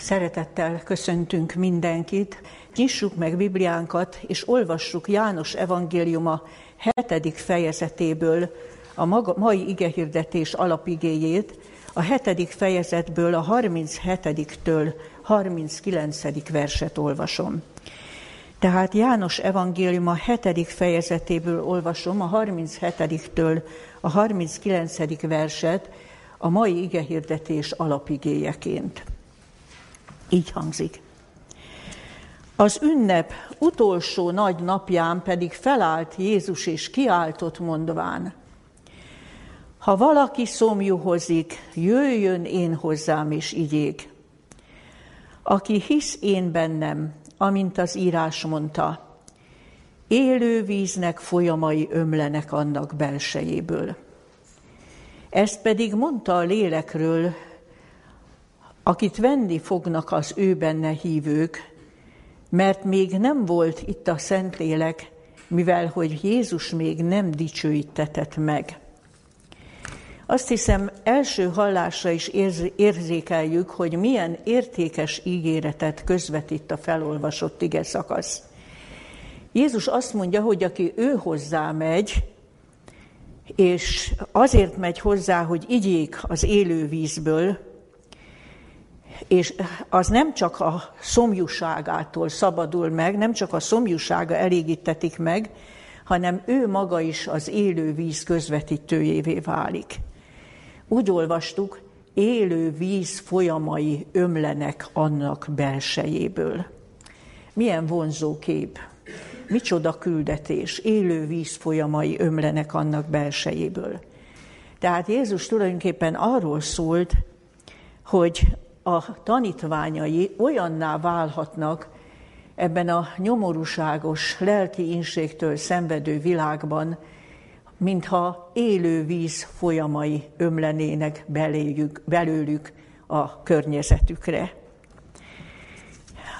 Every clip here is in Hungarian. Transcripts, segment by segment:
Szeretettel köszöntünk mindenkit. Nyissuk meg Bibliánkat, és olvassuk János evangéliuma hetedik fejezetéből a maga, mai igehirdetés alapigéjét, a hetedik fejezetből a 37-től 39. verset olvasom. Tehát János evangéliuma hetedik fejezetéből olvasom a 37-től a 39. verset a mai igehirdetés alapigéjeként. Így hangzik. Az ünnep utolsó nagy napján pedig felállt Jézus és kiáltott mondván, ha valaki szomjuhozik, jöjjön én hozzám és igyék. Aki hisz én bennem, amint az írás mondta, élő víznek folyamai ömlenek annak belsejéből. Ezt pedig mondta a lélekről, akit venni fognak az ő benne hívők, mert még nem volt itt a Szentlélek, mivel hogy Jézus még nem dicsőítetett meg. Azt hiszem, első hallásra is érzékeljük, hogy milyen értékes ígéretet közvetít a felolvasott ige szakasz. Jézus azt mondja, hogy aki ő hozzá megy, és azért megy hozzá, hogy igyék az élő vízből, és az nem csak a szomjúságától szabadul meg, nem csak a szomjúsága elégítetik meg, hanem ő maga is az élő víz közvetítőjévé válik. Úgy olvastuk, élő víz folyamai ömlenek annak belsejéből. Milyen vonzó kép, micsoda küldetés, élő víz folyamai ömlenek annak belsejéből. Tehát Jézus tulajdonképpen arról szólt, hogy a tanítványai olyanná válhatnak ebben a nyomorúságos, lelki inségtől szenvedő világban, mintha élő víz folyamai ömlenének beléjük, belőlük a környezetükre.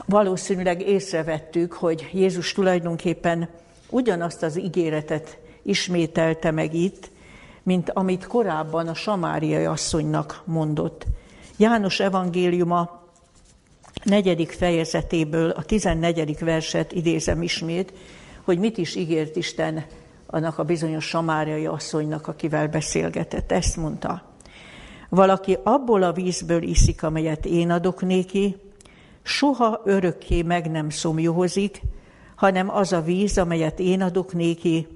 Valószínűleg észrevettük, hogy Jézus tulajdonképpen ugyanazt az ígéretet ismételte meg itt, mint amit korábban a samáriai asszonynak mondott. János evangéliuma negyedik fejezetéből a 14. verset idézem ismét, hogy mit is ígért Isten annak a bizonyos samáriai asszonynak, akivel beszélgetett. Ezt mondta. Valaki abból a vízből iszik, amelyet én adok néki, soha örökké meg nem szomjuhozik, hanem az a víz, amelyet én adok néki,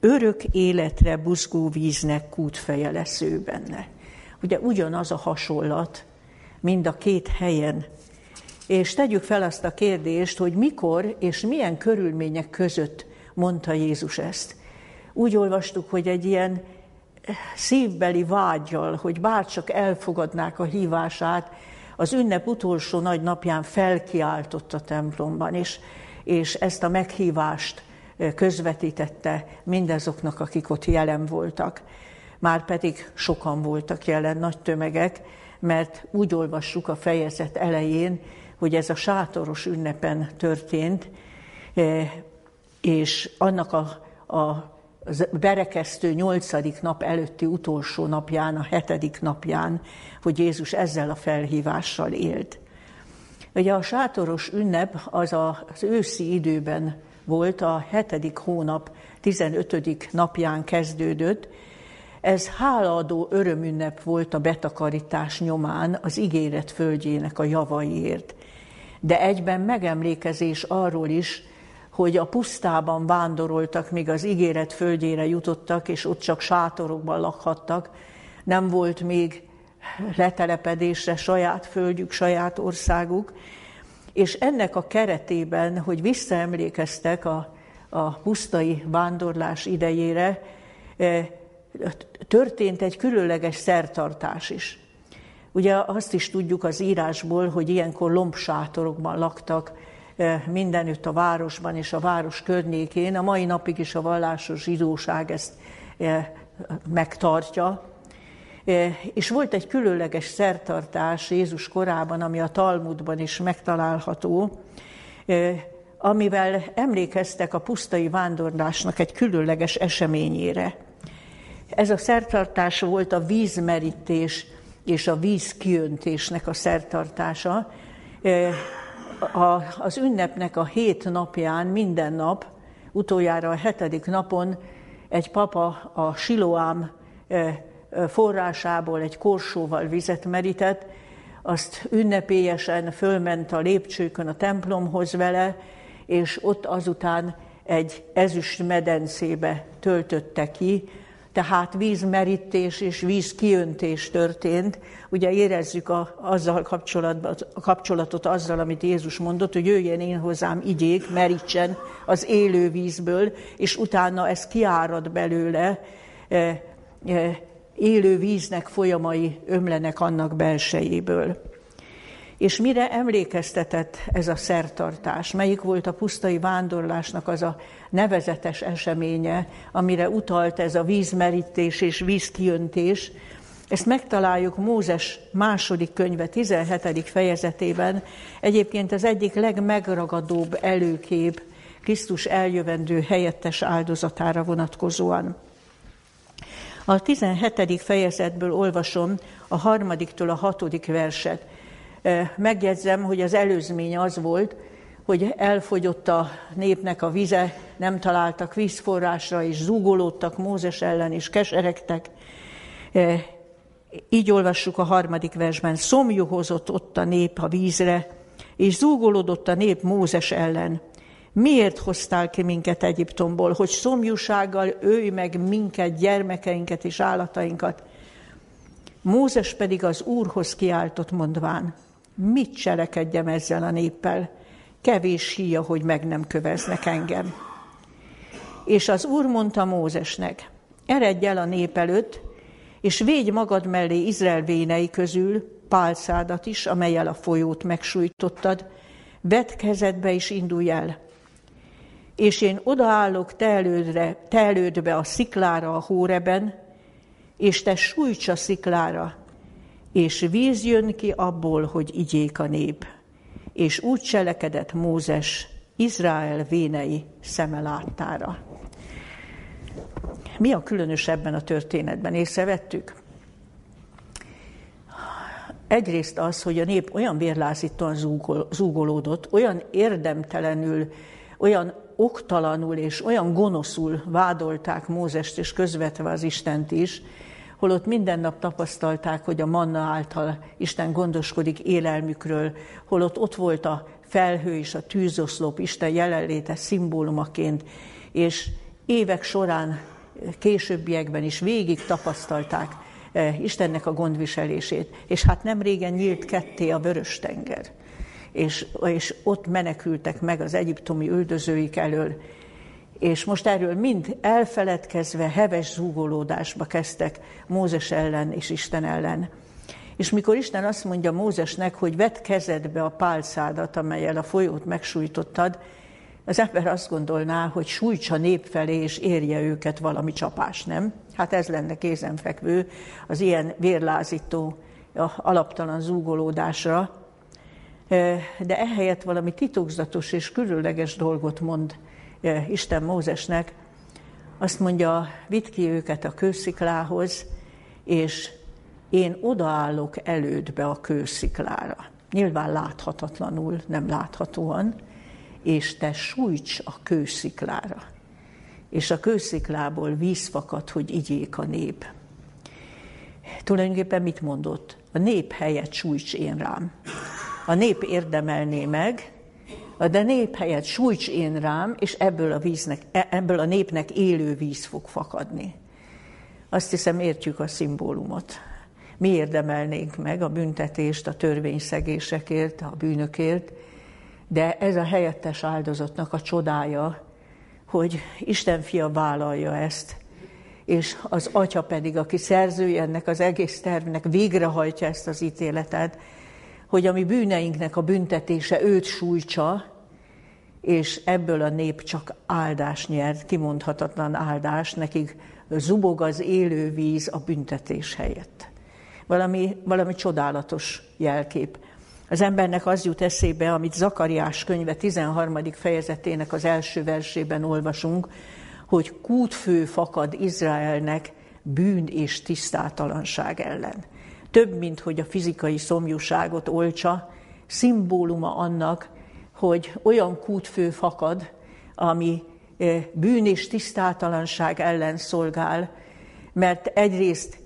örök életre buzgó víznek kútfeje lesz ő benne. Ugye ugyanaz a hasonlat mind a két helyen. És tegyük fel azt a kérdést, hogy mikor és milyen körülmények között mondta Jézus ezt. Úgy olvastuk, hogy egy ilyen szívbeli vágyjal, hogy bárcsak elfogadnák a hívását, az ünnep utolsó nagy napján felkiáltott a templomban, és, és ezt a meghívást közvetítette mindazoknak, akik ott jelen voltak. Már pedig sokan voltak jelen, nagy tömegek, mert úgy olvassuk a fejezet elején, hogy ez a sátoros ünnepen történt, és annak a, a berekesztő nyolcadik nap előtti utolsó napján, a hetedik napján, hogy Jézus ezzel a felhívással élt. Ugye a sátoros ünnep az az őszi időben volt, a hetedik hónap 15. napján kezdődött. Ez hálaadó örömünnep volt a betakarítás nyomán az ígéret földjének a javaiért. De egyben megemlékezés arról is, hogy a pusztában vándoroltak, míg az ígéret földjére jutottak, és ott csak sátorokban lakhattak. Nem volt még letelepedésre saját földjük, saját országuk. És ennek a keretében, hogy visszaemlékeztek a, a pusztai vándorlás idejére, eh, történt egy különleges szertartás is. Ugye azt is tudjuk az írásból, hogy ilyenkor lombsátorokban laktak, mindenütt a városban és a város környékén. A mai napig is a vallásos zsidóság ezt megtartja. És volt egy különleges szertartás Jézus korában, ami a Talmudban is megtalálható, amivel emlékeztek a pusztai vándorlásnak egy különleges eseményére. Ez a szertartás volt a vízmerítés és a víz kiöntésnek a szertartása, Az ünnepnek a hét napján minden nap, utoljára a hetedik napon egy papa a Siloám forrásából egy korsóval vizet merített, azt ünnepélyesen fölment a lépcsőkön a templomhoz vele, és ott azután egy ezüst medencébe töltötte ki, tehát vízmerítés és vízkiöntés történt. Ugye érezzük a, azzal kapcsolatban, a kapcsolatot azzal, amit Jézus mondott, hogy jöjjön én hozzám igyék, merítsen az élő vízből, és utána ez kiárad belőle, e, e, élő víznek folyamai ömlenek annak belsejéből. És mire emlékeztetett ez a szertartás? Melyik volt a pusztai vándorlásnak az a nevezetes eseménye, amire utalt ez a vízmerítés és vízkiöntés? Ezt megtaláljuk Mózes második könyve 17. fejezetében. Egyébként az egyik legmegragadóbb előkép Krisztus eljövendő helyettes áldozatára vonatkozóan. A 17. fejezetből olvasom a harmadiktól a hatodik verset. Megjegyzem, hogy az előzmény az volt, hogy elfogyott a népnek a vize, nem találtak vízforrásra, és zúgolódtak Mózes ellen, és keseregtek. Így olvassuk a harmadik versben, szomjú hozott ott a nép a vízre, és zúgolódott a nép Mózes ellen. Miért hoztál ki minket Egyiptomból, hogy szomjúsággal őj meg minket, gyermekeinket és állatainkat? Mózes pedig az Úrhoz kiáltott mondván, mit cselekedjem ezzel a néppel? Kevés híja, hogy meg nem köveznek engem. És az Úr mondta Mózesnek, eredj el a nép előtt, és védj magad mellé Izrael vénei közül pálcádat is, amelyel a folyót megsújtottad, vedd kezedbe és indulj el. És én odaállok te, elődre, te elődbe a sziklára a hóreben, és te sújts a sziklára, és víz jön ki abból, hogy igyék a nép. És úgy cselekedett Mózes Izrael vénei szeme láttára. Mi a különös ebben a történetben? Észrevettük? Egyrészt az, hogy a nép olyan vérlázítóan zúgolódott, olyan érdemtelenül, olyan oktalanul és olyan gonoszul vádolták Mózest és közvetve az Istent is, holott minden nap tapasztalták, hogy a manna által Isten gondoskodik élelmükről, holott ott volt a felhő és a tűzoszlop Isten jelenléte szimbólumaként, és évek során, későbbiekben is végig tapasztalták eh, Istennek a gondviselését. És hát nem régen nyílt ketté a vörös tenger, és, és ott menekültek meg az egyiptomi üldözőik elől, és most erről mind elfeledkezve heves zúgolódásba kezdtek Mózes ellen és Isten ellen. És mikor Isten azt mondja Mózesnek, hogy vedd kezedbe a pálcádat, amelyel a folyót megsújtottad, az ember azt gondolná, hogy sújtsa nép felé, és érje őket valami csapás, nem? Hát ez lenne kézenfekvő az ilyen vérlázító, alaptalan zúgolódásra. De ehelyett valami titokzatos és különleges dolgot mond Isten Mózesnek, azt mondja, vidd ki őket a kősziklához, és én odaállok elődbe a kősziklára. Nyilván láthatatlanul, nem láthatóan, és te sújts a kősziklára. És a kősziklából víz fakad, hogy igyék a nép. Tulajdonképpen mit mondott? A nép helyett sújts én rám. A nép érdemelné meg, de nép helyett sújts én rám, és ebből a, víznek, e, ebből a népnek élő víz fog fakadni. Azt hiszem, értjük a szimbólumot. Mi érdemelnénk meg a büntetést a törvényszegésekért, a bűnökért, de ez a helyettes áldozatnak a csodája, hogy Isten fia vállalja ezt, és az atya pedig, aki szerzője ennek az egész tervnek, végrehajtja ezt az ítéletet, hogy a mi bűneinknek a büntetése őt sújtsa, és ebből a nép csak áldás nyert, kimondhatatlan áldás, nekik zubog az élő víz a büntetés helyett. Valami, valami csodálatos jelkép. Az embernek az jut eszébe, amit Zakariás könyve 13. fejezetének az első versében olvasunk, hogy kútfő fakad Izraelnek bűn és tisztátalanság ellen több, mint hogy a fizikai szomjúságot olcsa, szimbóluma annak, hogy olyan kútfő fakad, ami bűn és tisztátalanság ellen szolgál, mert egyrészt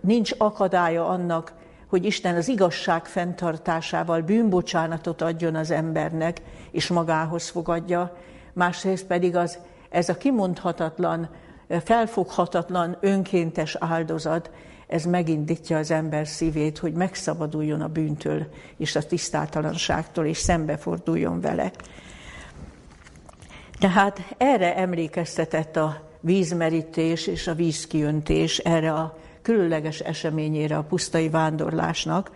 nincs akadálya annak, hogy Isten az igazság fenntartásával bűnbocsánatot adjon az embernek, és magához fogadja, másrészt pedig az, ez a kimondhatatlan, felfoghatatlan önkéntes áldozat, ez megindítja az ember szívét, hogy megszabaduljon a bűntől és a tisztátalanságtól, és szembeforduljon vele. Tehát erre emlékeztetett a vízmerítés és a vízkiöntés, erre a különleges eseményére a pusztai vándorlásnak,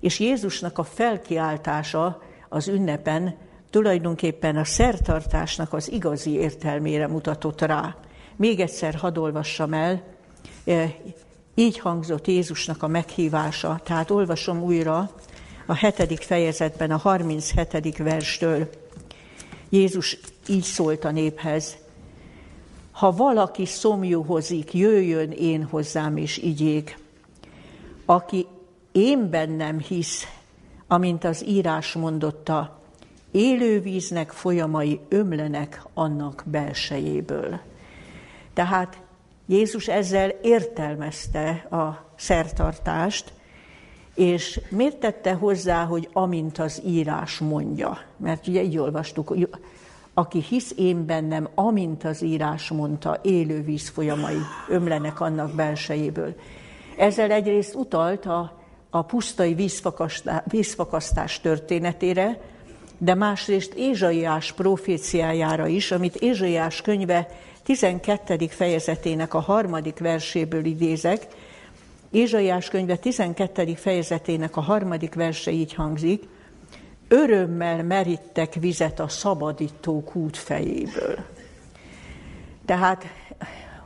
és Jézusnak a felkiáltása az ünnepen tulajdonképpen a szertartásnak az igazi értelmére mutatott rá. Még egyszer hadd olvassam el, e, így hangzott Jézusnak a meghívása, tehát olvasom újra a hetedik fejezetben, a 37. verstől. Jézus így szólt a néphez, ha valaki szomjúhozik, jöjjön én hozzám és igyék. Aki én bennem hisz, amint az írás mondotta, élővíznek folyamai ömlenek annak belsejéből. Tehát Jézus ezzel értelmezte a szertartást, és miért tette hozzá, hogy amint az írás mondja? Mert ugye így olvastuk, aki hisz én bennem, amint az írás mondta, élő víz folyamai ömlenek annak belsejéből. Ezzel egyrészt utalt a, a pusztai vízfakasztás, vízfakasztás történetére, de másrészt Ézsaiás proféciájára is, amit Ézsaiás könyve 12. fejezetének a harmadik verséből idézek. Ézsaiás könyve 12. fejezetének a harmadik verse így hangzik, örömmel merítek vizet a szabadító kút fejéből. Tehát,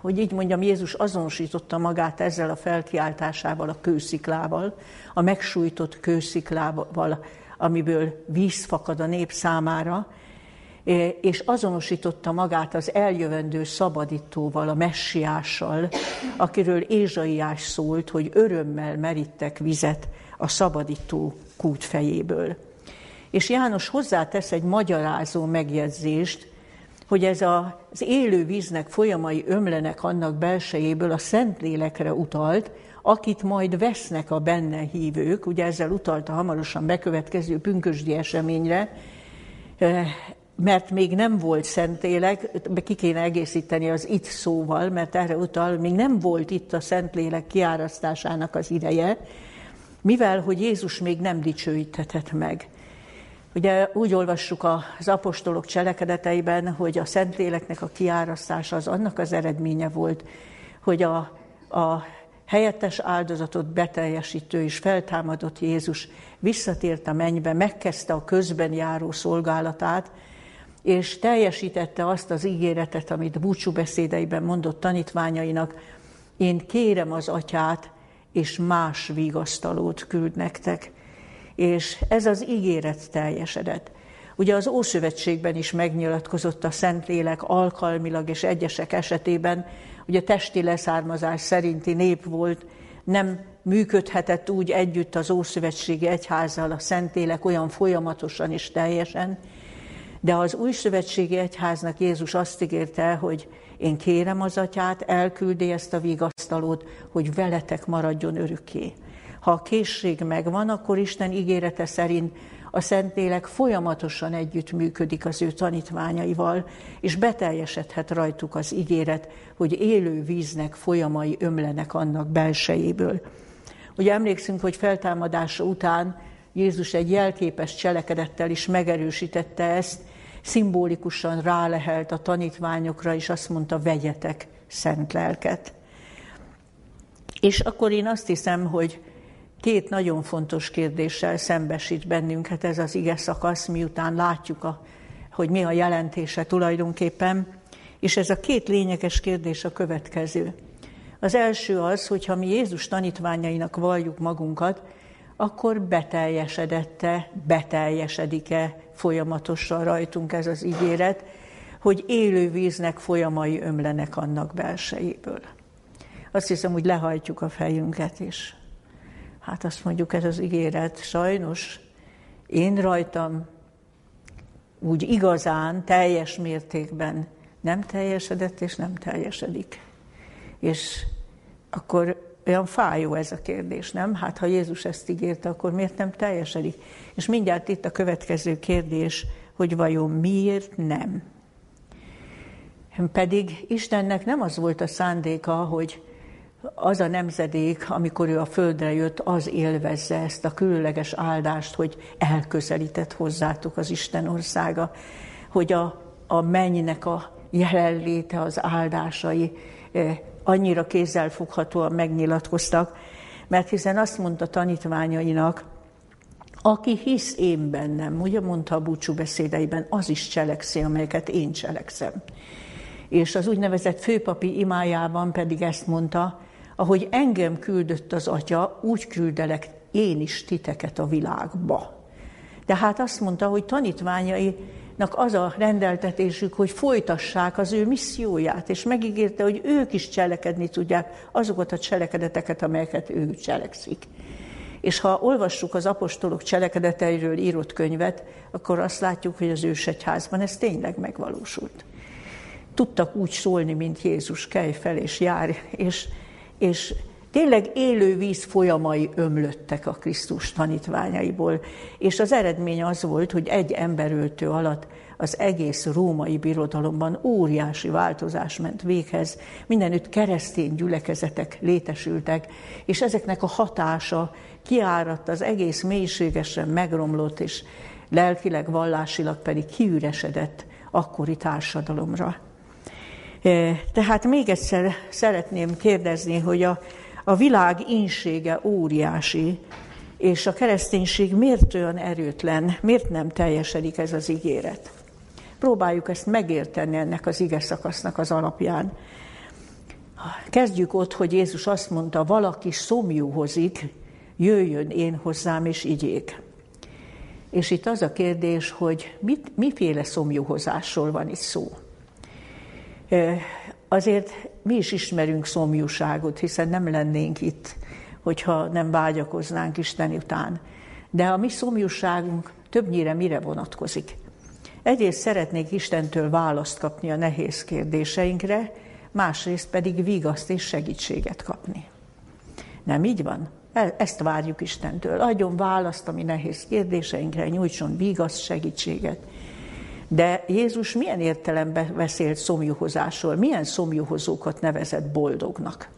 hogy így mondjam, Jézus azonosította magát ezzel a felkiáltásával, a kősziklával, a megsújtott kősziklával, amiből víz fakad a nép számára, és azonosította magát az eljövendő szabadítóval, a messiással, akiről Ézsaiás szólt, hogy örömmel merítek vizet a szabadító kút fejéből. És János hozzátesz egy magyarázó megjegyzést, hogy ez az élő víznek folyamai ömlenek annak belsejéből a Szentlélekre utalt, akit majd vesznek a benne hívők, ugye ezzel utalta hamarosan bekövetkező pünkösdi eseményre, eh, mert még nem volt Szentlélek, ki kéne egészíteni az itt szóval, mert erre utal, még nem volt itt a Szentlélek kiárasztásának az ideje, mivel hogy Jézus még nem dicsőítetett meg. Ugye úgy olvassuk az apostolok cselekedeteiben, hogy a Szentléleknek a kiárasztása az annak az eredménye volt, hogy a, a helyettes áldozatot beteljesítő és feltámadott Jézus visszatért a mennybe, megkezdte a közben járó szolgálatát, és teljesítette azt az ígéretet, amit búcsú beszédeiben mondott tanítványainak, én kérem az atyát, és más vigasztalót küld nektek és ez az ígéret teljesedett. Ugye az Ószövetségben is megnyilatkozott a Szentlélek alkalmilag, és egyesek esetében, ugye testi leszármazás szerinti nép volt, nem működhetett úgy együtt az Ószövetségi Egyházzal a Szentlélek olyan folyamatosan és teljesen, de az új szövetségi egyháznak Jézus azt ígérte, hogy én kérem az atyát, elküldi ezt a vigasztalót, hogy veletek maradjon örökké. Ha a készség megvan, akkor Isten ígérete szerint a Szentlélek folyamatosan együtt működik az ő tanítványaival, és beteljesedhet rajtuk az ígéret, hogy élő víznek folyamai ömlenek annak belsejéből. Ugye emlékszünk, hogy feltámadása után Jézus egy jelképes cselekedettel is megerősítette ezt, szimbolikusan rálehelt a tanítványokra, és azt mondta, vegyetek szent lelket. És akkor én azt hiszem, hogy két nagyon fontos kérdéssel szembesít bennünket ez az ige szakasz, miután látjuk, a, hogy mi a jelentése tulajdonképpen. És ez a két lényeges kérdés a következő. Az első az, hogy ha mi Jézus tanítványainak valljuk magunkat, akkor beteljesedette, beteljesedik-e folyamatosan rajtunk ez az ígéret, hogy élő víznek folyamai ömlenek annak belsejéből. Azt hiszem, hogy lehajtjuk a fejünket is. Hát azt mondjuk, ez az ígéret sajnos én rajtam úgy igazán, teljes mértékben nem teljesedett és nem teljesedik. És akkor olyan fájó ez a kérdés, nem? Hát ha Jézus ezt ígérte, akkor miért nem teljesedik? És mindjárt itt a következő kérdés, hogy vajon miért nem? Pedig Istennek nem az volt a szándéka, hogy az a nemzedék, amikor ő a földre jött, az élvezze ezt a különleges áldást, hogy elközelített hozzátok az Isten országa, hogy a, a mennynek a jelenléte, az áldásai eh, annyira kézzelfoghatóan megnyilatkoztak, mert hiszen azt mondta tanítványainak, aki hisz én bennem, ugye mondta a búcsú beszédeiben, az is cselekszi, amelyeket én cselekszem. És az úgynevezett főpapi imájában pedig ezt mondta, ahogy engem küldött az atya, úgy küldelek én is titeket a világba. De hát azt mondta, hogy tanítványainak az a rendeltetésük, hogy folytassák az ő misszióját, és megígérte, hogy ők is cselekedni tudják azokat a cselekedeteket, amelyeket ő cselekszik. És ha olvassuk az apostolok cselekedeteiről írott könyvet, akkor azt látjuk, hogy az ősegyházban ez tényleg megvalósult. Tudtak úgy szólni, mint Jézus, kelj fel és jár, és és tényleg élő víz folyamai ömlöttek a Krisztus tanítványaiból, és az eredmény az volt, hogy egy emberöltő alatt az egész római birodalomban óriási változás ment véghez, mindenütt keresztény gyülekezetek létesültek, és ezeknek a hatása kiáradt, az egész mélységesen megromlott, és lelkileg, vallásilag pedig kiüresedett akkori társadalomra. Tehát még egyszer szeretném kérdezni, hogy a, a világ insége óriási, és a kereszténység miért olyan erőtlen, miért nem teljesedik ez az ígéret? Próbáljuk ezt megérteni ennek az ige szakasznak az alapján. Kezdjük ott, hogy Jézus azt mondta, valaki szomjúhozik, jöjjön én hozzám és igyék. És itt az a kérdés, hogy mit, miféle szomjúhozásról van itt szó. Azért mi is ismerünk szomjúságot, hiszen nem lennénk itt, hogyha nem vágyakoznánk Isten után. De a mi szomjúságunk többnyire mire vonatkozik? Egyrészt szeretnék Istentől választ kapni a nehéz kérdéseinkre, másrészt pedig vigaszt és segítséget kapni. Nem így van? E, ezt várjuk Istentől. Adjon választ a mi nehéz kérdéseinkre, nyújtson vigaszt, segítséget. De Jézus milyen értelemben beszélt szomjuhozásról, milyen szomjuhozókat nevezett boldognak?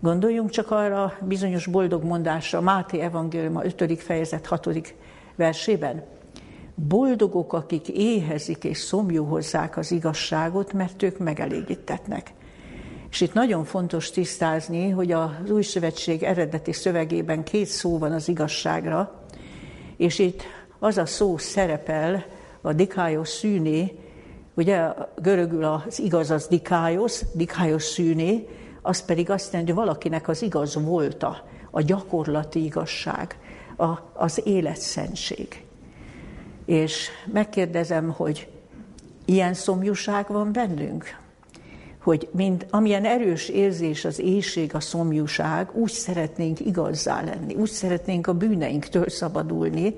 Gondoljunk csak arra bizonyos boldog mondásra Máté a 5. fejezet 6. versében. Boldogok, akik éhezik és szomjuhozzák az igazságot, mert ők megelégítetnek. És itt nagyon fontos tisztázni, hogy az új szövetség eredeti szövegében két szó van az igazságra, és itt az a szó szerepel, a dikályos szűné, ugye görögül az igaz az dikályos, dikályos szűné, az pedig azt jelenti, hogy valakinek az igaz volta, a gyakorlati igazság, a, az életszentség. És megkérdezem, hogy ilyen szomjúság van bennünk? Hogy mind, amilyen erős érzés az éjség, a szomjúság, úgy szeretnénk igazzá lenni, úgy szeretnénk a bűneinktől szabadulni,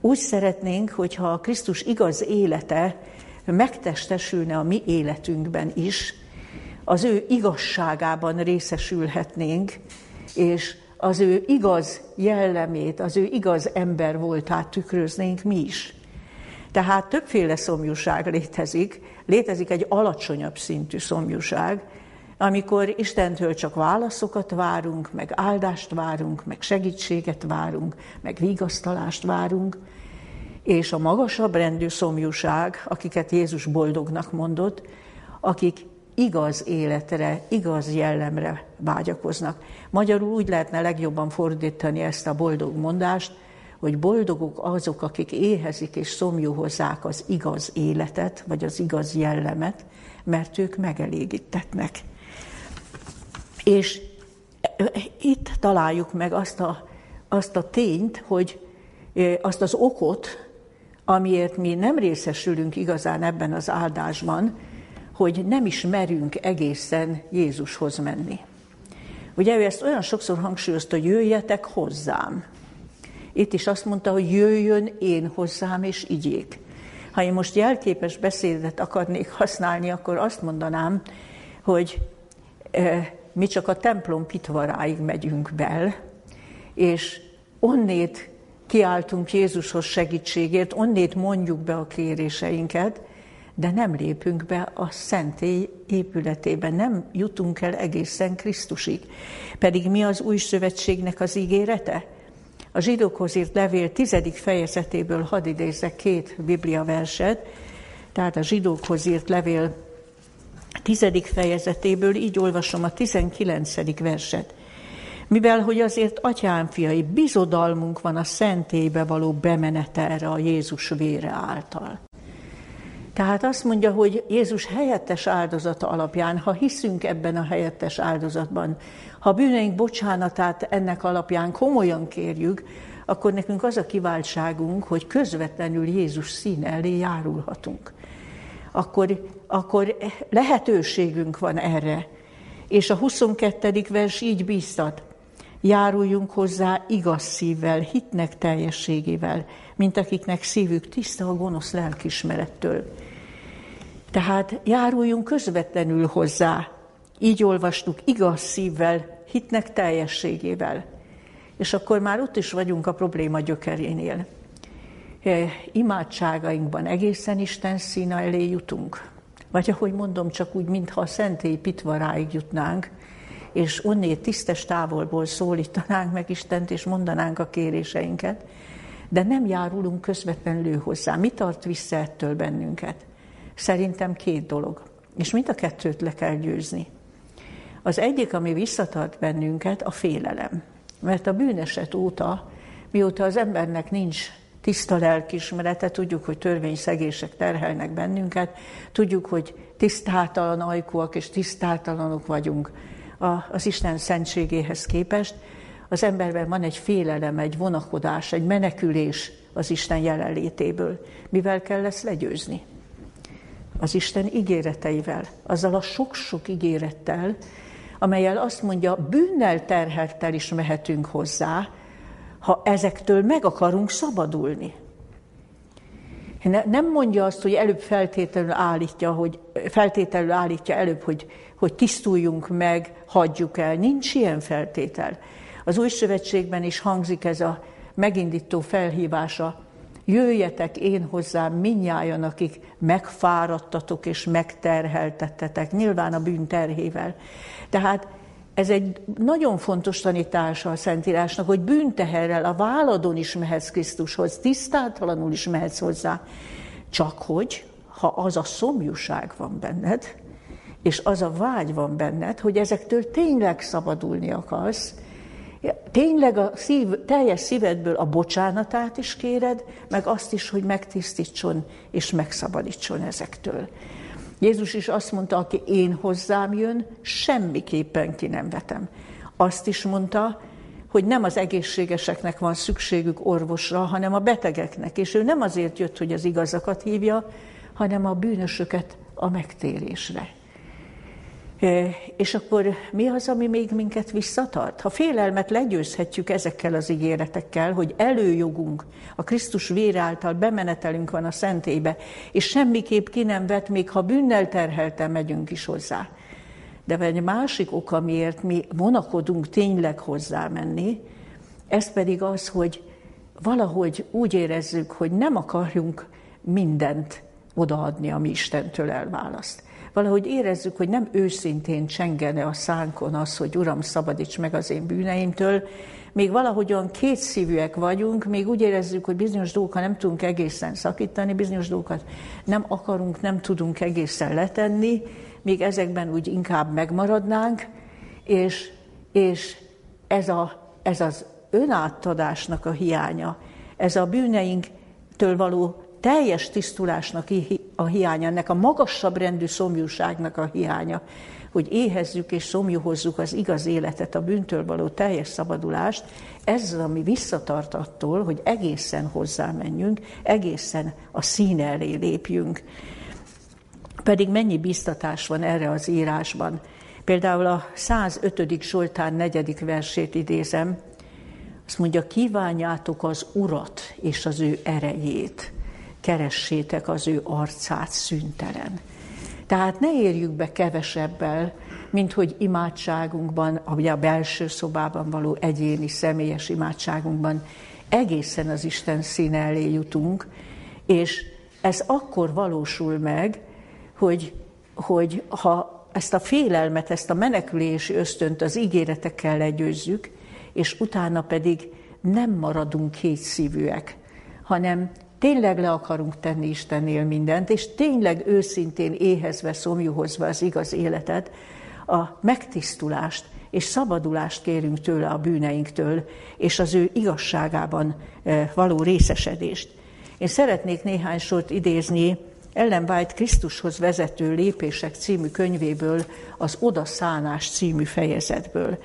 úgy szeretnénk, hogyha a Krisztus igaz élete megtestesülne a mi életünkben is, az ő igazságában részesülhetnénk, és az ő igaz jellemét, az ő igaz ember voltát tükröznénk mi is. Tehát többféle szomjúság létezik. Létezik egy alacsonyabb szintű szomjúság, amikor Istentől csak válaszokat várunk, meg áldást várunk, meg segítséget várunk, meg vigasztalást várunk, és a magasabb rendű szomjúság, akiket Jézus boldognak mondott, akik igaz életre, igaz jellemre vágyakoznak. Magyarul úgy lehetne legjobban fordítani ezt a boldog mondást, hogy boldogok azok, akik éhezik és szomjúhozzák az igaz életet, vagy az igaz jellemet, mert ők megelégítetnek. És itt találjuk meg azt a, azt a tényt, hogy azt az okot, amiért mi nem részesülünk igazán ebben az áldásban, hogy nem is merünk egészen Jézushoz menni. Ugye ő ezt olyan sokszor hangsúlyozta, hogy jöjjetek hozzám. Itt is azt mondta, hogy jöjjön én hozzám és igyék. Ha én most jelképes beszédet akarnék használni, akkor azt mondanám, hogy e, mi csak a templom pitvaráig megyünk bel, és onnét kiáltunk Jézushoz segítségért, onnét mondjuk be a kéréseinket, de nem lépünk be a szentély épületébe, nem jutunk el egészen Krisztusig. Pedig mi az új szövetségnek az ígérete? A zsidókhoz írt levél tizedik fejezetéből hadd idézzek két biblia verset, tehát a zsidókhoz írt levél tizedik fejezetéből így olvasom a tizenkilencedik verset. Mivel, hogy azért atyám fiai, bizodalmunk van a szentélybe való bemenetelre a Jézus vére által. Tehát azt mondja, hogy Jézus helyettes áldozata alapján, ha hiszünk ebben a helyettes áldozatban, ha bűneink bocsánatát ennek alapján komolyan kérjük, akkor nekünk az a kiváltságunk, hogy közvetlenül Jézus szín elé járulhatunk. Akkor, akkor lehetőségünk van erre. És a 22. vers így bíztat, járuljunk hozzá igaz szívvel, hitnek teljességével, mint akiknek szívük tiszta a gonosz lelkismerettől. Tehát járuljunk közvetlenül hozzá, így olvastuk, igaz szívvel, hitnek teljességével. És akkor már ott is vagyunk a probléma gyökerénél. E, imádságainkban egészen Isten szína elé jutunk. Vagy ahogy mondom, csak úgy, mintha a szentély pitvaráig jutnánk, és onnét tisztes távolból szólítanánk meg Istent, és mondanánk a kéréseinket, de nem járulunk közvetlenül hozzá. Mi tart vissza ettől bennünket? Szerintem két dolog, és mind a kettőt le kell győzni. Az egyik, ami visszatart bennünket, a félelem. Mert a bűneset óta, mióta az embernek nincs tiszta lelkismerete, tudjuk, hogy törvényszegések terhelnek bennünket, tudjuk, hogy tisztátalan ajkúak és tisztátalanok vagyunk az Isten szentségéhez képest, az emberben van egy félelem, egy vonakodás, egy menekülés az Isten jelenlétéből. Mivel kell ezt legyőzni? Az Isten ígéreteivel, azzal a sok-sok ígérettel, amelyel azt mondja, bűnnel terheltel is mehetünk hozzá, ha ezektől meg akarunk szabadulni. Nem mondja azt, hogy előbb feltételül állítja, hogy feltételül állítja előbb, hogy, hogy tisztuljunk meg, hagyjuk el. Nincs ilyen feltétel. Az új szövetségben is hangzik ez a megindító felhívása, jöjjetek én hozzám minnyájan, akik megfáradtatok és megterheltettetek, nyilván a bűn terhével. Tehát ez egy nagyon fontos tanítása a Szentírásnak, hogy bűnteherrel a váladon is mehetsz Krisztushoz, tisztátalanul is mehetsz hozzá. Csak hogy, ha az a szomjúság van benned, és az a vágy van benned, hogy ezektől tényleg szabadulni akarsz, tényleg a szív, teljes szívedből a bocsánatát is kéred, meg azt is, hogy megtisztítson és megszabadítson ezektől. Jézus is azt mondta, aki én hozzám jön, semmiképpen ki nem vetem. Azt is mondta, hogy nem az egészségeseknek van szükségük orvosra, hanem a betegeknek. És ő nem azért jött, hogy az igazakat hívja, hanem a bűnösöket a megtérésre. És akkor mi az, ami még minket visszatart? Ha félelmet legyőzhetjük ezekkel az ígéretekkel, hogy előjogunk, a Krisztus vér által bemenetelünk van a szentébe, és semmiképp ki nem vet, még ha bűnnel terhelten megyünk is hozzá. De egy másik ok, amiért mi vonakodunk tényleg hozzá menni, ez pedig az, hogy valahogy úgy érezzük, hogy nem akarjunk mindent odaadni, ami Istentől elválaszt valahogy érezzük, hogy nem őszintén csengene a szánkon az, hogy Uram, szabadíts meg az én bűneimtől, még valahogyan kétszívűek vagyunk, még úgy érezzük, hogy bizonyos dolgokat nem tudunk egészen szakítani, bizonyos dolgokat nem akarunk, nem tudunk egészen letenni, még ezekben úgy inkább megmaradnánk, és, és ez, a, ez az önátadásnak a hiánya, ez a bűneinktől való teljes tisztulásnak a hiánya, ennek a magasabb rendű szomjúságnak a hiánya, hogy éhezzük és szomjuhozzuk az igaz életet, a bűntől való teljes szabadulást, ez az, ami visszatart attól, hogy egészen hozzámenjünk, egészen a szín elé lépjünk. Pedig mennyi biztatás van erre az írásban. Például a 105. Zsoltán negyedik versét idézem, Azt mondja, kívánjátok az Urat és az ő erejét, keressétek az ő arcát szüntelen. Tehát ne érjük be kevesebbel, mint hogy imádságunkban, ugye a belső szobában való egyéni, személyes imádságunkban egészen az Isten színe elé jutunk, és ez akkor valósul meg, hogy, hogy ha ezt a félelmet, ezt a menekülési ösztönt az ígéretekkel legyőzzük, és utána pedig nem maradunk kétszívűek, hanem tényleg le akarunk tenni Istennél mindent, és tényleg őszintén éhezve, szomjuhozva az igaz életet, a megtisztulást és szabadulást kérünk tőle a bűneinktől, és az ő igazságában eh, való részesedést. Én szeretnék néhány sort idézni ellen White Krisztushoz vezető lépések című könyvéből, az Odaszállás című fejezetből.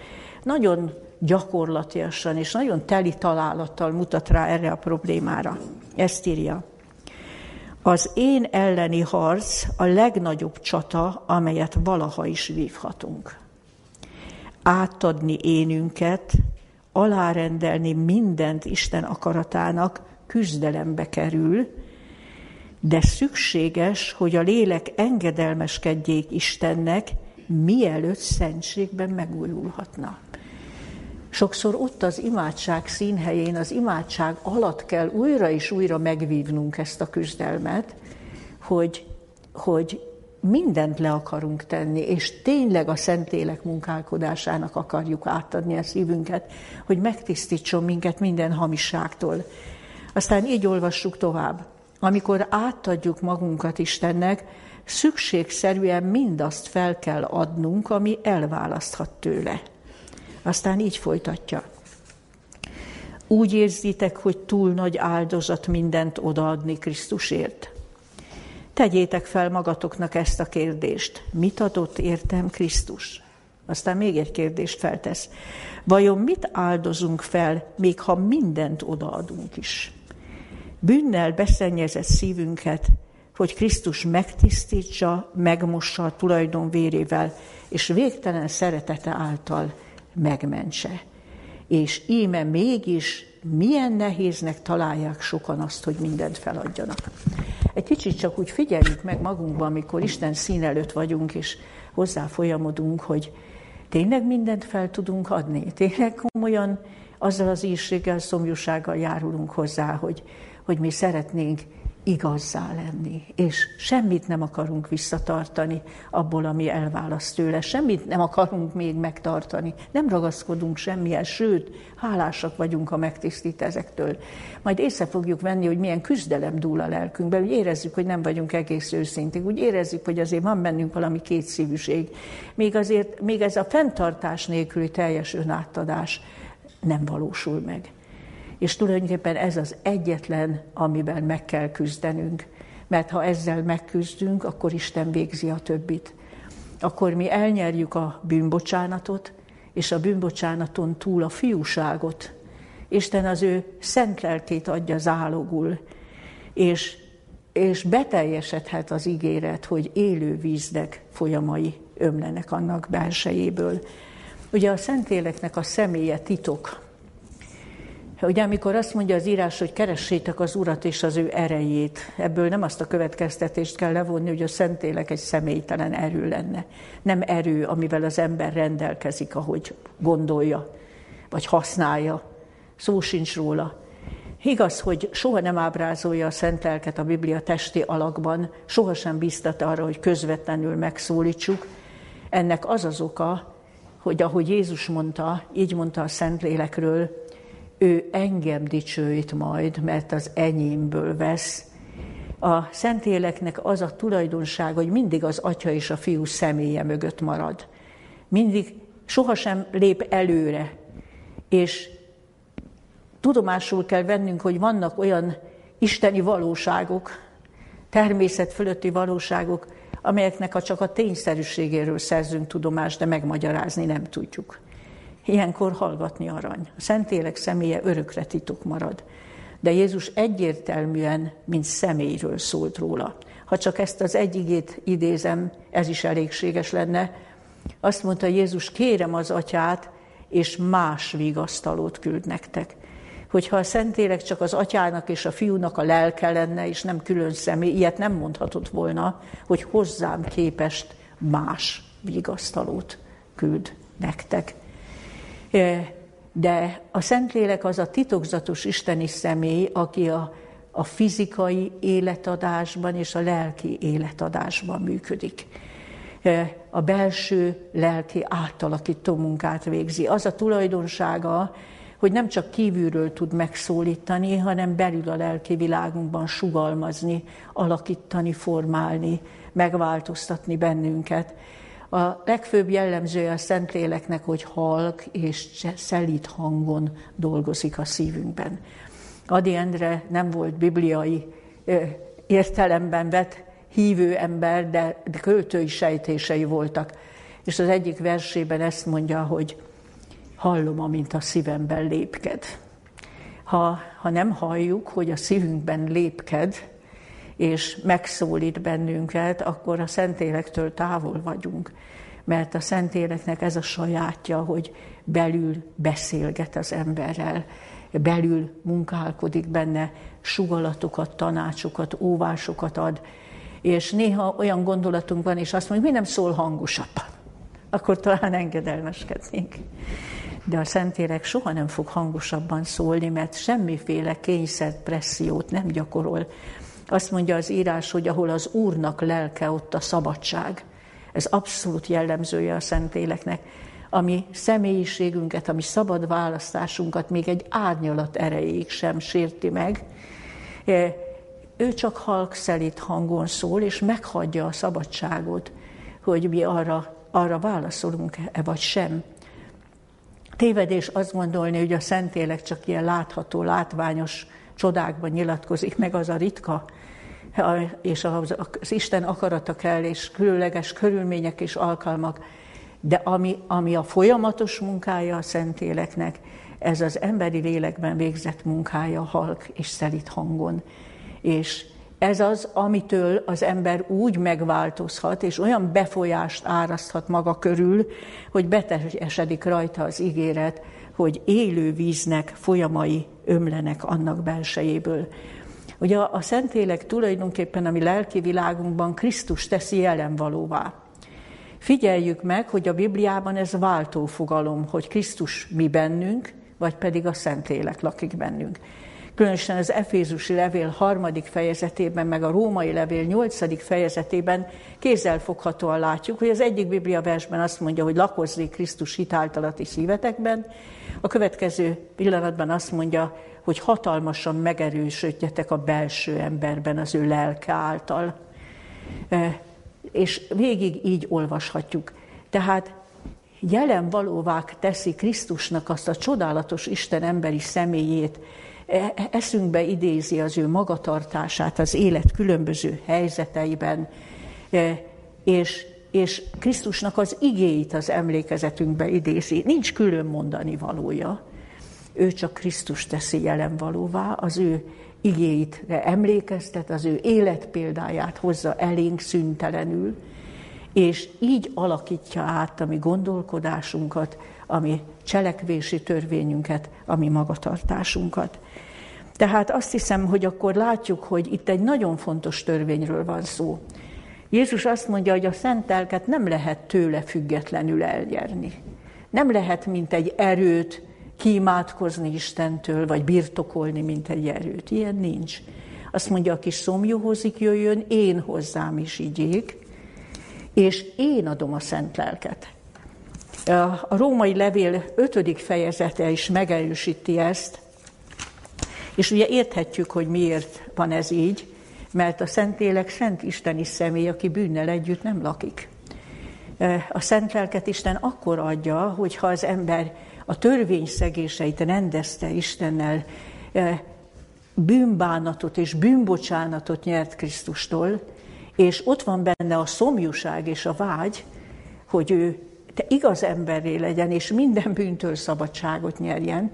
Nagyon gyakorlatiasan és nagyon teli találattal mutat rá erre a problémára. Ezt írja. Az én elleni harc a legnagyobb csata, amelyet valaha is vívhatunk. Átadni énünket, alárendelni mindent Isten akaratának küzdelembe kerül, de szükséges, hogy a lélek engedelmeskedjék Istennek, mielőtt szentségben megújulhatna. Sokszor ott az imádság színhelyén, az imádság alatt kell újra és újra megvívnunk ezt a küzdelmet, hogy, hogy mindent le akarunk tenni, és tényleg a Szentlélek munkálkodásának akarjuk átadni a szívünket, hogy megtisztítson minket minden hamiságtól. Aztán így olvassuk tovább. Amikor átadjuk magunkat Istennek, szükségszerűen mindazt fel kell adnunk, ami elválaszthat tőle. Aztán így folytatja. Úgy érzitek, hogy túl nagy áldozat mindent odaadni Krisztusért? Tegyétek fel magatoknak ezt a kérdést. Mit adott értem Krisztus? Aztán még egy kérdést feltesz. Vajon mit áldozunk fel, még ha mindent odaadunk is? bűnnel beszennyezett szívünket, hogy Krisztus megtisztítsa, megmossa a tulajdon vérével, és végtelen szeretete által megmentse. És íme mégis milyen nehéznek találják sokan azt, hogy mindent feladjanak. Egy kicsit csak úgy figyeljük meg magunkban, amikor Isten szín előtt vagyunk, és hozzá folyamodunk, hogy tényleg mindent fel tudunk adni. Tényleg komolyan azzal az írséggel, szomjúsággal járulunk hozzá, hogy hogy mi szeretnénk igazzá lenni, és semmit nem akarunk visszatartani abból, ami elválaszt tőle, semmit nem akarunk még megtartani, nem ragaszkodunk semmihez, sőt, hálásak vagyunk, ha megtisztít ezektől. Majd észre fogjuk venni, hogy milyen küzdelem dúl a lelkünkben, úgy érezzük, hogy nem vagyunk egész őszinték, úgy érezzük, hogy azért van bennünk valami kétszívűség. Még azért, még ez a fenntartás nélküli teljes önátadás nem valósul meg. És tulajdonképpen ez az egyetlen, amiben meg kell küzdenünk. Mert ha ezzel megküzdünk, akkor Isten végzi a többit. Akkor mi elnyerjük a bűnbocsánatot, és a bűnbocsánaton túl a fiúságot. Isten az ő szent lelkét adja zálogul, és, és beteljesedhet az ígéret, hogy élő víznek folyamai ömlenek annak belsejéből. Ugye a Szentléleknek a személye titok, Ugye amikor azt mondja az írás, hogy keressétek az Urat és az ő erejét, ebből nem azt a következtetést kell levonni, hogy a Szentélek egy személytelen erő lenne. Nem erő, amivel az ember rendelkezik, ahogy gondolja, vagy használja. Szó sincs róla. Igaz, hogy soha nem ábrázolja a szent lelket a Biblia testi alakban, sohasem bíztat arra, hogy közvetlenül megszólítsuk. Ennek az az oka, hogy ahogy Jézus mondta, így mondta a Szentlélekről, ő engem dicsőít majd, mert az enyémből vesz. A Szentéleknek az a tulajdonság, hogy mindig az Atya és a Fiú személye mögött marad. Mindig sohasem lép előre, és tudomásul kell vennünk, hogy vannak olyan isteni valóságok, természet fölötti valóságok, amelyeknek a csak a tényszerűségéről szerzünk tudomást, de megmagyarázni nem tudjuk. Ilyenkor hallgatni arany. A Szentlélek személye örökre titok marad. De Jézus egyértelműen, mint személyről szólt róla. Ha csak ezt az egy igét idézem, ez is elégséges lenne. Azt mondta Jézus, kérem az atyát, és más vigasztalót küld nektek. Hogyha a Szentlélek csak az atyának és a fiúnak a lelke lenne, és nem külön személy, ilyet nem mondhatott volna, hogy hozzám képest más vigasztalót küld nektek. De a Szentlélek az a titokzatos isteni személy, aki a, a fizikai életadásban és a lelki életadásban működik. A belső lelki átalakító munkát végzi. Az a tulajdonsága, hogy nem csak kívülről tud megszólítani, hanem belül a lelki világunkban sugalmazni, alakítani, formálni, megváltoztatni bennünket. A legfőbb jellemzője a Szentléleknek, hogy halk és szelít hangon dolgozik a szívünkben. Adi Endre nem volt bibliai értelemben vett hívő ember, de, költői sejtései voltak. És az egyik versében ezt mondja, hogy hallom, amint a szívemben lépked. Ha, ha nem halljuk, hogy a szívünkben lépked, és megszólít bennünket, akkor a Szentélektől távol vagyunk. Mert a Szentéleknek ez a sajátja, hogy belül beszélget az emberrel, belül munkálkodik benne, sugalatokat, tanácsokat, óvásokat ad, és néha olyan gondolatunk van, és azt mondjuk, mi nem szól hangosabban, akkor talán engedelmeskednénk. De a Szentélek soha nem fog hangosabban szólni, mert semmiféle kényszer pressziót nem gyakorol azt mondja az írás, hogy ahol az Úrnak lelke, ott a szabadság. Ez abszolút jellemzője a Szentéleknek. Ami személyiségünket, ami szabad választásunkat még egy árnyalat erejéig sem sérti meg. E, ő csak halk szelít hangon szól, és meghagyja a szabadságot, hogy mi arra, arra válaszolunk-e vagy sem. Tévedés azt gondolni, hogy a Szentélek csak ilyen látható, látványos csodákban nyilatkozik meg az a ritka, és az, Isten akarata kell, és különleges körülmények és alkalmak, de ami, ami a folyamatos munkája a Szentéleknek, ez az emberi lélekben végzett munkája halk és szelít hangon. És ez az, amitől az ember úgy megváltozhat, és olyan befolyást áraszthat maga körül, hogy beteljesedik rajta az ígéret, hogy élő víznek folyamai ömlenek annak belsejéből. Ugye a Szentélek tulajdonképpen a mi lelki világunkban Krisztus teszi jelenvalóvá. Figyeljük meg, hogy a Bibliában ez váltó fogalom, hogy Krisztus mi bennünk, vagy pedig a Szentlélek lakik bennünk. Különösen az Efézusi levél harmadik fejezetében, meg a római levél nyolcadik fejezetében kézzelfoghatóan látjuk, hogy az egyik Biblia versben azt mondja, hogy lakozzék Krisztus hitáltalati szívetekben, a következő pillanatban azt mondja, hogy hatalmasan megerősödjetek a belső emberben az ő lelke által. És végig így olvashatjuk. Tehát jelen valóvá teszi Krisztusnak azt a csodálatos Isten emberi személyét, eszünkbe idézi az ő magatartását az élet különböző helyzeteiben, e, és, és Krisztusnak az igéit az emlékezetünkbe idézi. Nincs külön mondani valója. Ő csak Krisztus teszi jelen valóvá, az ő igéit emlékeztet, az ő életpéldáját hozza elénk szüntelenül, és így alakítja át a mi gondolkodásunkat, a mi cselekvési törvényünket, a mi magatartásunkat. Tehát azt hiszem, hogy akkor látjuk, hogy itt egy nagyon fontos törvényről van szó. Jézus azt mondja, hogy a szentelket nem lehet tőle függetlenül elnyerni. Nem lehet, mint egy erőt, kiimádkozni Istentől, vagy birtokolni, mint egy erőt. Ilyen nincs. Azt mondja, aki szomjúhozik, jöjjön, én hozzám is igyék, és én adom a szent lelket. A római levél ötödik fejezete is megerősíti ezt, és ugye érthetjük, hogy miért van ez így, mert a Szentlélek szent isteni személy, aki bűnnel együtt nem lakik. A szent lelket Isten akkor adja, hogyha az ember a törvény szegéseit rendezte Istennel, bűnbánatot és bűnbocsánatot nyert Krisztustól, és ott van benne a szomjúság és a vágy, hogy ő te igaz emberré legyen, és minden bűntől szabadságot nyerjen,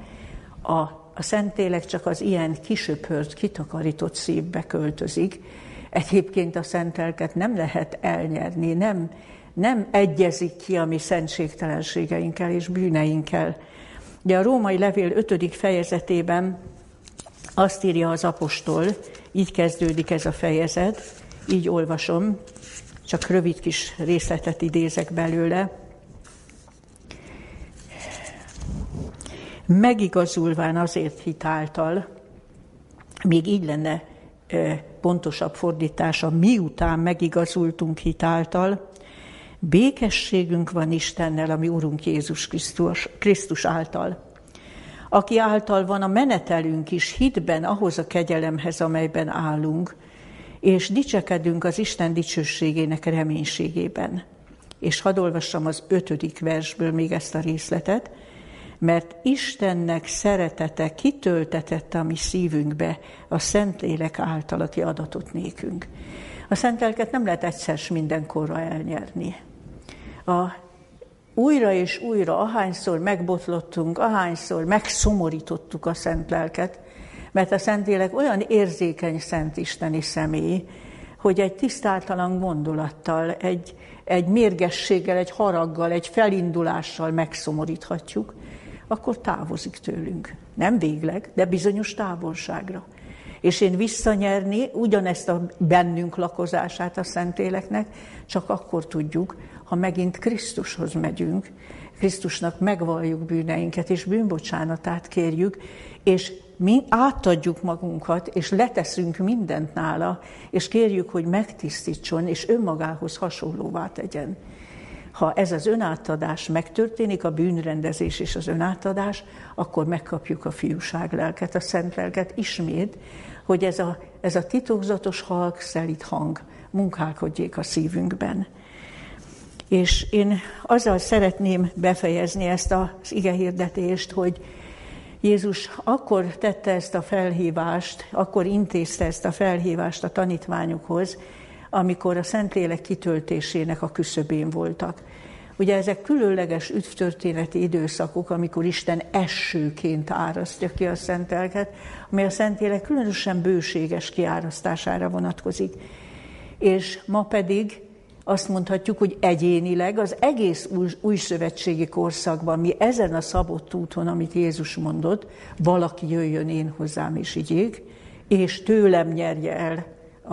a, a Szentélek csak az ilyen kisöpört, kitakarított szívbe költözik. Egyébként a szentelket nem lehet elnyerni, nem, nem egyezik ki a mi szentségtelenségeinkkel és bűneinkkel. De a római levél 5. fejezetében azt írja az apostol, így kezdődik ez a fejezet, így olvasom, csak rövid kis részletet idézek belőle. Megigazulván azért hitáltal, még így lenne pontosabb fordítása, miután megigazultunk hitáltal, békességünk van Istennel, ami Urunk Jézus Krisztus, Krisztus által, aki által van a menetelünk is hitben ahhoz a kegyelemhez, amelyben állunk, és dicsekedünk az Isten dicsőségének reménységében. És hadd olvassam az ötödik versből még ezt a részletet, mert Istennek szeretete kitöltetette a mi szívünkbe a Szentlélek által, aki adatot nékünk. A Szentelket nem lehet egyszer mindenkorra elnyerni. A újra és újra, ahányszor megbotlottunk, ahányszor megszomorítottuk a Szent Lelket, mert a Szentlélek olyan érzékeny Szent Isteni személy, hogy egy tisztáltalan gondolattal, egy, egy mérgességgel, egy haraggal, egy felindulással megszomoríthatjuk, akkor távozik tőlünk. Nem végleg, de bizonyos távolságra. És én visszanyerni ugyanezt a bennünk lakozását a Szentéleknek, csak akkor tudjuk, ha megint Krisztushoz megyünk, Krisztusnak megvalljuk bűneinket, és bűnbocsánatát kérjük, és mi átadjuk magunkat, és leteszünk mindent nála, és kérjük, hogy megtisztítson, és önmagához hasonlóvá tegyen. Ha ez az önátadás megtörténik, a bűnrendezés és az önátadás, akkor megkapjuk a fiúság lelket, a szent lelket ismét, hogy ez a, ez a titokzatos halk, szelít hang munkálkodjék a szívünkben. És én azzal szeretném befejezni ezt az igehirdetést, hogy Jézus akkor tette ezt a felhívást, akkor intézte ezt a felhívást a tanítványokhoz, amikor a Szentlélek kitöltésének a küszöbén voltak. Ugye ezek különleges üdvtörténeti időszakok, amikor Isten esőként árasztja ki a szentelket, ami a Szentlélek különösen bőséges kiárasztására vonatkozik. És ma pedig azt mondhatjuk, hogy egyénileg az egész új, új szövetségi korszakban mi ezen a szabott úton, amit Jézus mondott, valaki jöjjön én hozzám és igyék, és tőlem nyerje el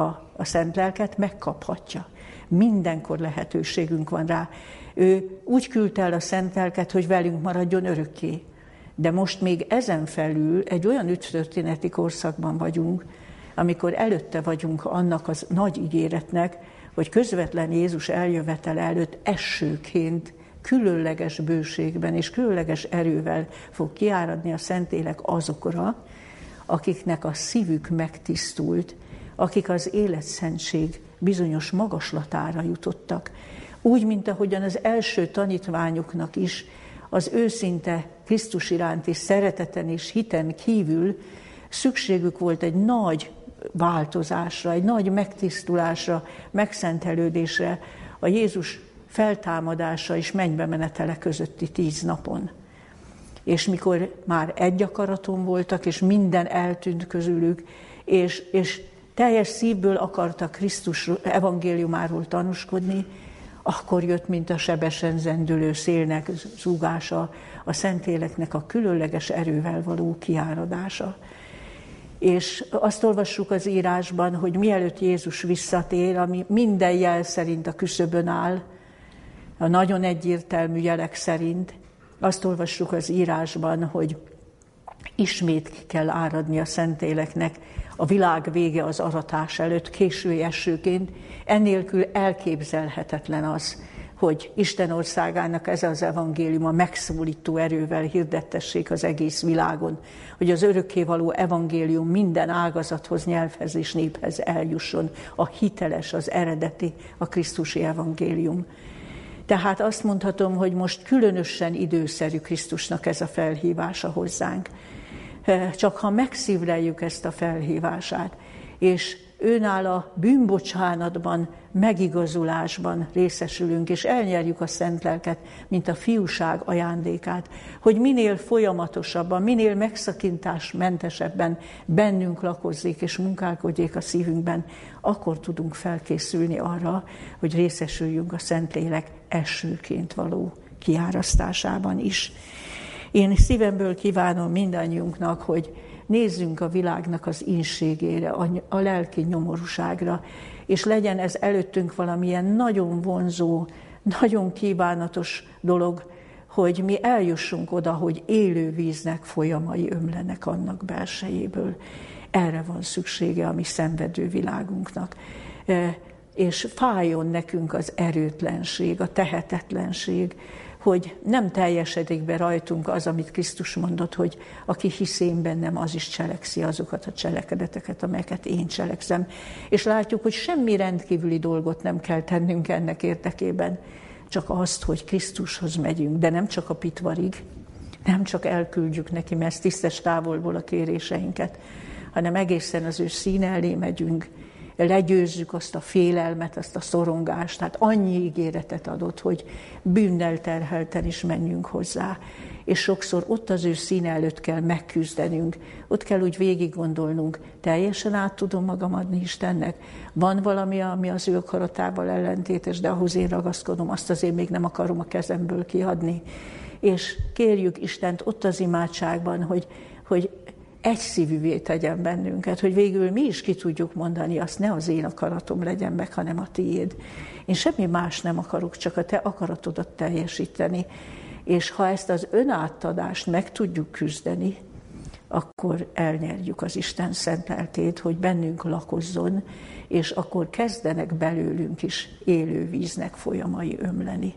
a, a szent lelket, megkaphatja. Mindenkor lehetőségünk van rá. Ő úgy küldte el a szent lelket, hogy velünk maradjon örökké. De most még ezen felül egy olyan ügytörténeti korszakban vagyunk, amikor előtte vagyunk annak az nagy ígéretnek, hogy közvetlen Jézus eljövetele előtt esőként, különleges bőségben és különleges erővel fog kiáradni a Szentélek azokra, akiknek a szívük megtisztult, akik az életszentség bizonyos magaslatára jutottak. Úgy, mint ahogyan az első tanítványoknak is az őszinte Krisztus iránti szereteten és hiten kívül szükségük volt egy nagy változásra, egy nagy megtisztulásra, megszentelődésre a Jézus feltámadása és mennybe menetele közötti tíz napon. És mikor már egy akaraton voltak, és minden eltűnt közülük, és, és teljes szívből akartak Krisztus evangéliumáról tanúskodni, akkor jött, mint a sebesen zendülő szélnek zúgása, a Szentéleknek a különleges erővel való kiáradása. És azt olvassuk az írásban, hogy mielőtt Jézus visszatér, ami minden jel szerint a küszöbön áll, a nagyon egyértelmű jelek szerint, azt olvassuk az írásban, hogy ismét kell áradni a szentéleknek, a világ vége az aratás előtt, késő esőként, ennélkül elképzelhetetlen az, hogy Isten országának ez az evangélium a megszólító erővel hirdettessék az egész világon, hogy az örökkévaló evangélium minden ágazathoz, nyelvhez és néphez eljusson, a hiteles, az eredeti, a Krisztusi evangélium. Tehát azt mondhatom, hogy most különösen időszerű Krisztusnak ez a felhívása hozzánk. Csak ha megszívleljük ezt a felhívását, és őnál a bűnbocsánatban, megigazulásban részesülünk, és elnyerjük a szent lelket, mint a fiúság ajándékát, hogy minél folyamatosabban, minél megszakintásmentesebben bennünk lakozzék és munkálkodjék a szívünkben, akkor tudunk felkészülni arra, hogy részesüljünk a Szentlélek elsőként való kiárasztásában is. Én szívemből kívánom mindannyiunknak, hogy nézzünk a világnak az inségére, a lelki nyomorúságra, és legyen ez előttünk valamilyen nagyon vonzó, nagyon kívánatos dolog, hogy mi eljussunk oda, hogy élő víznek folyamai ömlenek annak belsejéből. Erre van szüksége a mi szenvedő világunknak. E, és fájjon nekünk az erőtlenség, a tehetetlenség, hogy nem teljesedik be rajtunk az, amit Krisztus mondott, hogy aki hisz én bennem, az is cselekszi azokat a cselekedeteket, amelyeket én cselekszem. És látjuk, hogy semmi rendkívüli dolgot nem kell tennünk ennek érdekében, csak azt, hogy Krisztushoz megyünk, de nem csak a pitvarig, nem csak elküldjük neki, mert tisztes távolból a kéréseinket, hanem egészen az ő színe elé megyünk, legyőzzük azt a félelmet, azt a szorongást. Tehát annyi ígéretet adott, hogy bűnnel terhelten is menjünk hozzá. És sokszor ott az ő színe előtt kell megküzdenünk, ott kell úgy végig gondolnunk, teljesen át tudom magam adni Istennek. Van valami, ami az ő akaratával ellentétes, de ahhoz én ragaszkodom, azt azért még nem akarom a kezemből kiadni. És kérjük Istent ott az imádságban, hogy, hogy egy szívűvé tegyen bennünket, hogy végül mi is ki tudjuk mondani, azt ne az én akaratom legyen meg, hanem a tiéd. Én semmi más nem akarok, csak a te akaratodat teljesíteni. És ha ezt az önáttadást meg tudjuk küzdeni, akkor elnyerjük az Isten szent lelkét, hogy bennünk lakozzon, és akkor kezdenek belőlünk is élő víznek folyamai ömleni.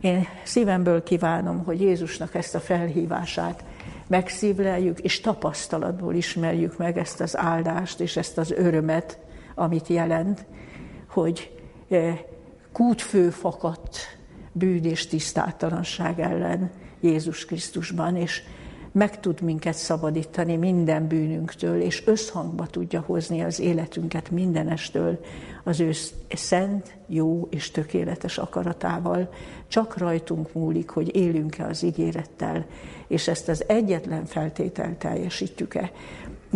Én szívemből kívánom, hogy Jézusnak ezt a felhívását megszívleljük, és tapasztalatból ismerjük meg ezt az áldást és ezt az örömet, amit jelent, hogy eh, kútfő fakadt bűn és tisztátalanság ellen Jézus Krisztusban, és meg tud minket szabadítani minden bűnünktől, és összhangba tudja hozni az életünket mindenestől az ő szent, jó és tökéletes akaratával. Csak rajtunk múlik, hogy élünk-e az ígérettel, és ezt az egyetlen feltételt teljesítjük-e.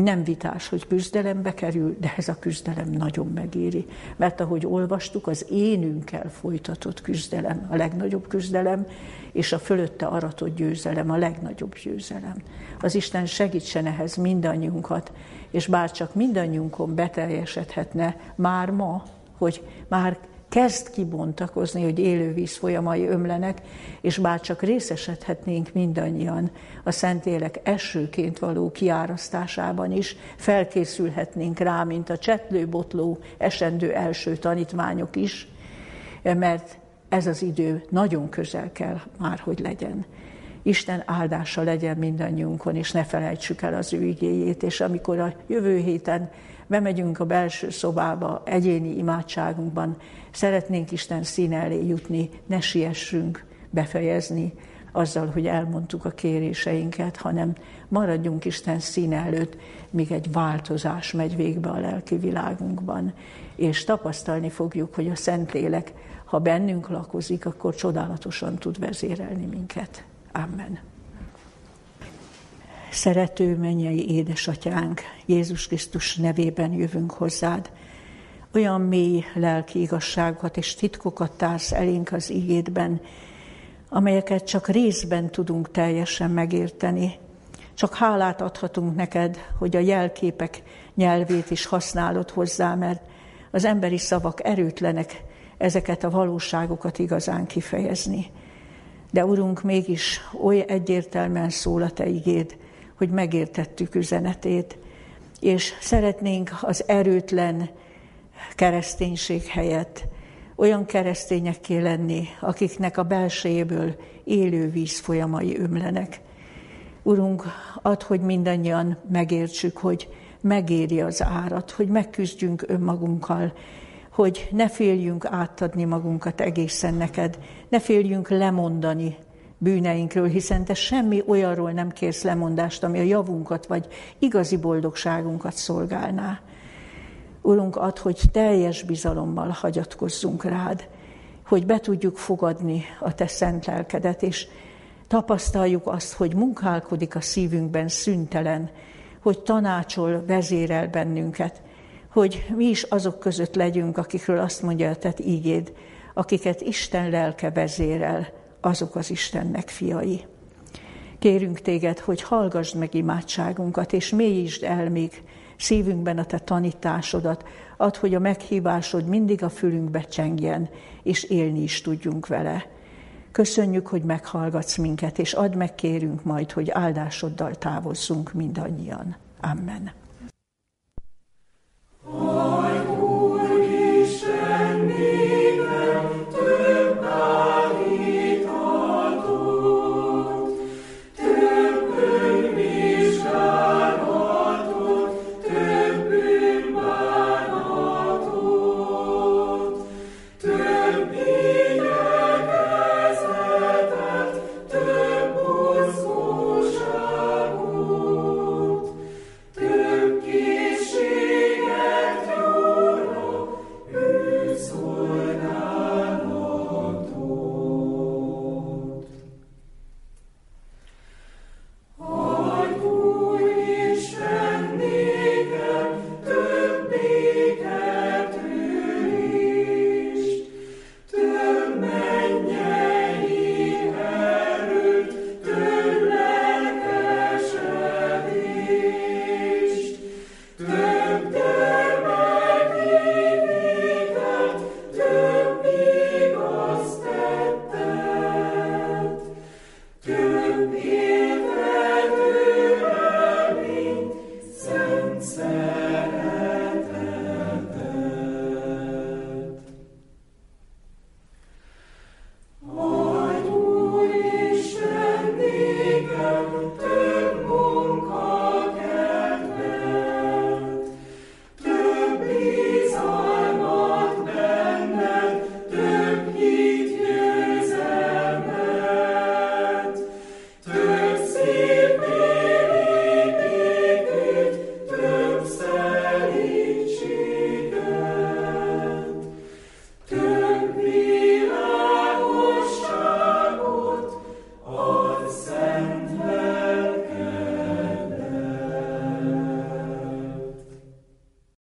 Nem vitás, hogy küzdelembe kerül, de ez a küzdelem nagyon megéri. Mert ahogy olvastuk, az énünkkel folytatott küzdelem a legnagyobb küzdelem, és a fölötte aratott győzelem a legnagyobb győzelem. Az Isten segítsen ehhez mindannyiunkat, és bár csak mindannyiunkon beteljesedhetne már ma, hogy már kezd kibontakozni, hogy élővíz folyamai ömlenek, és bár csak részesedhetnénk mindannyian a Szentélek esőként való kiárasztásában is, felkészülhetnénk rá, mint a csetlő-botló esendő első tanítványok is, mert ez az idő nagyon közel kell már, hogy legyen. Isten áldása legyen mindannyiunkon, és ne felejtsük el az ő igéjét, és amikor a jövő héten bemegyünk a belső szobába, egyéni imádságunkban, szeretnénk Isten színe elé jutni, ne siessünk befejezni azzal, hogy elmondtuk a kéréseinket, hanem maradjunk Isten színe előtt, míg egy változás megy végbe a lelki világunkban, és tapasztalni fogjuk, hogy a Szentlélek, ha bennünk lakozik, akkor csodálatosan tud vezérelni minket. Amen. Szerető mennyei édesatyánk, Jézus Krisztus nevében jövünk hozzád. Olyan mély lelki igazságokat és titkokat társz elénk az ígédben, amelyeket csak részben tudunk teljesen megérteni. Csak hálát adhatunk neked, hogy a jelképek nyelvét is használod hozzá, mert az emberi szavak erőtlenek ezeket a valóságokat igazán kifejezni. De Urunk, mégis oly egyértelműen szól a Te igéd, hogy megértettük üzenetét, és szeretnénk az erőtlen kereszténység helyett olyan keresztényekké lenni, akiknek a belsejéből élő víz folyamai ömlenek. Urunk, add, hogy mindannyian megértsük, hogy megéri az árat, hogy megküzdjünk önmagunkkal, hogy ne féljünk átadni magunkat egészen neked, ne féljünk lemondani bűneinkről, hiszen te semmi olyanról nem kérsz lemondást, ami a javunkat vagy igazi boldogságunkat szolgálná. Urunk, ad, hogy teljes bizalommal hagyatkozzunk rád, hogy be tudjuk fogadni a te szent lelkedet, és tapasztaljuk azt, hogy munkálkodik a szívünkben szüntelen, hogy tanácsol, vezérel bennünket, hogy mi is azok között legyünk, akikről azt mondja a te ígéd, akiket Isten lelke vezérel, azok az Istennek fiai. Kérünk téged, hogy hallgassd meg imádságunkat, és mélyítsd el még szívünkben a te tanításodat, ad, hogy a meghívásod mindig a fülünkbe csengjen, és élni is tudjunk vele. Köszönjük, hogy meghallgatsz minket, és add meg kérünk majd, hogy áldásoddal távozzunk mindannyian. Amen. I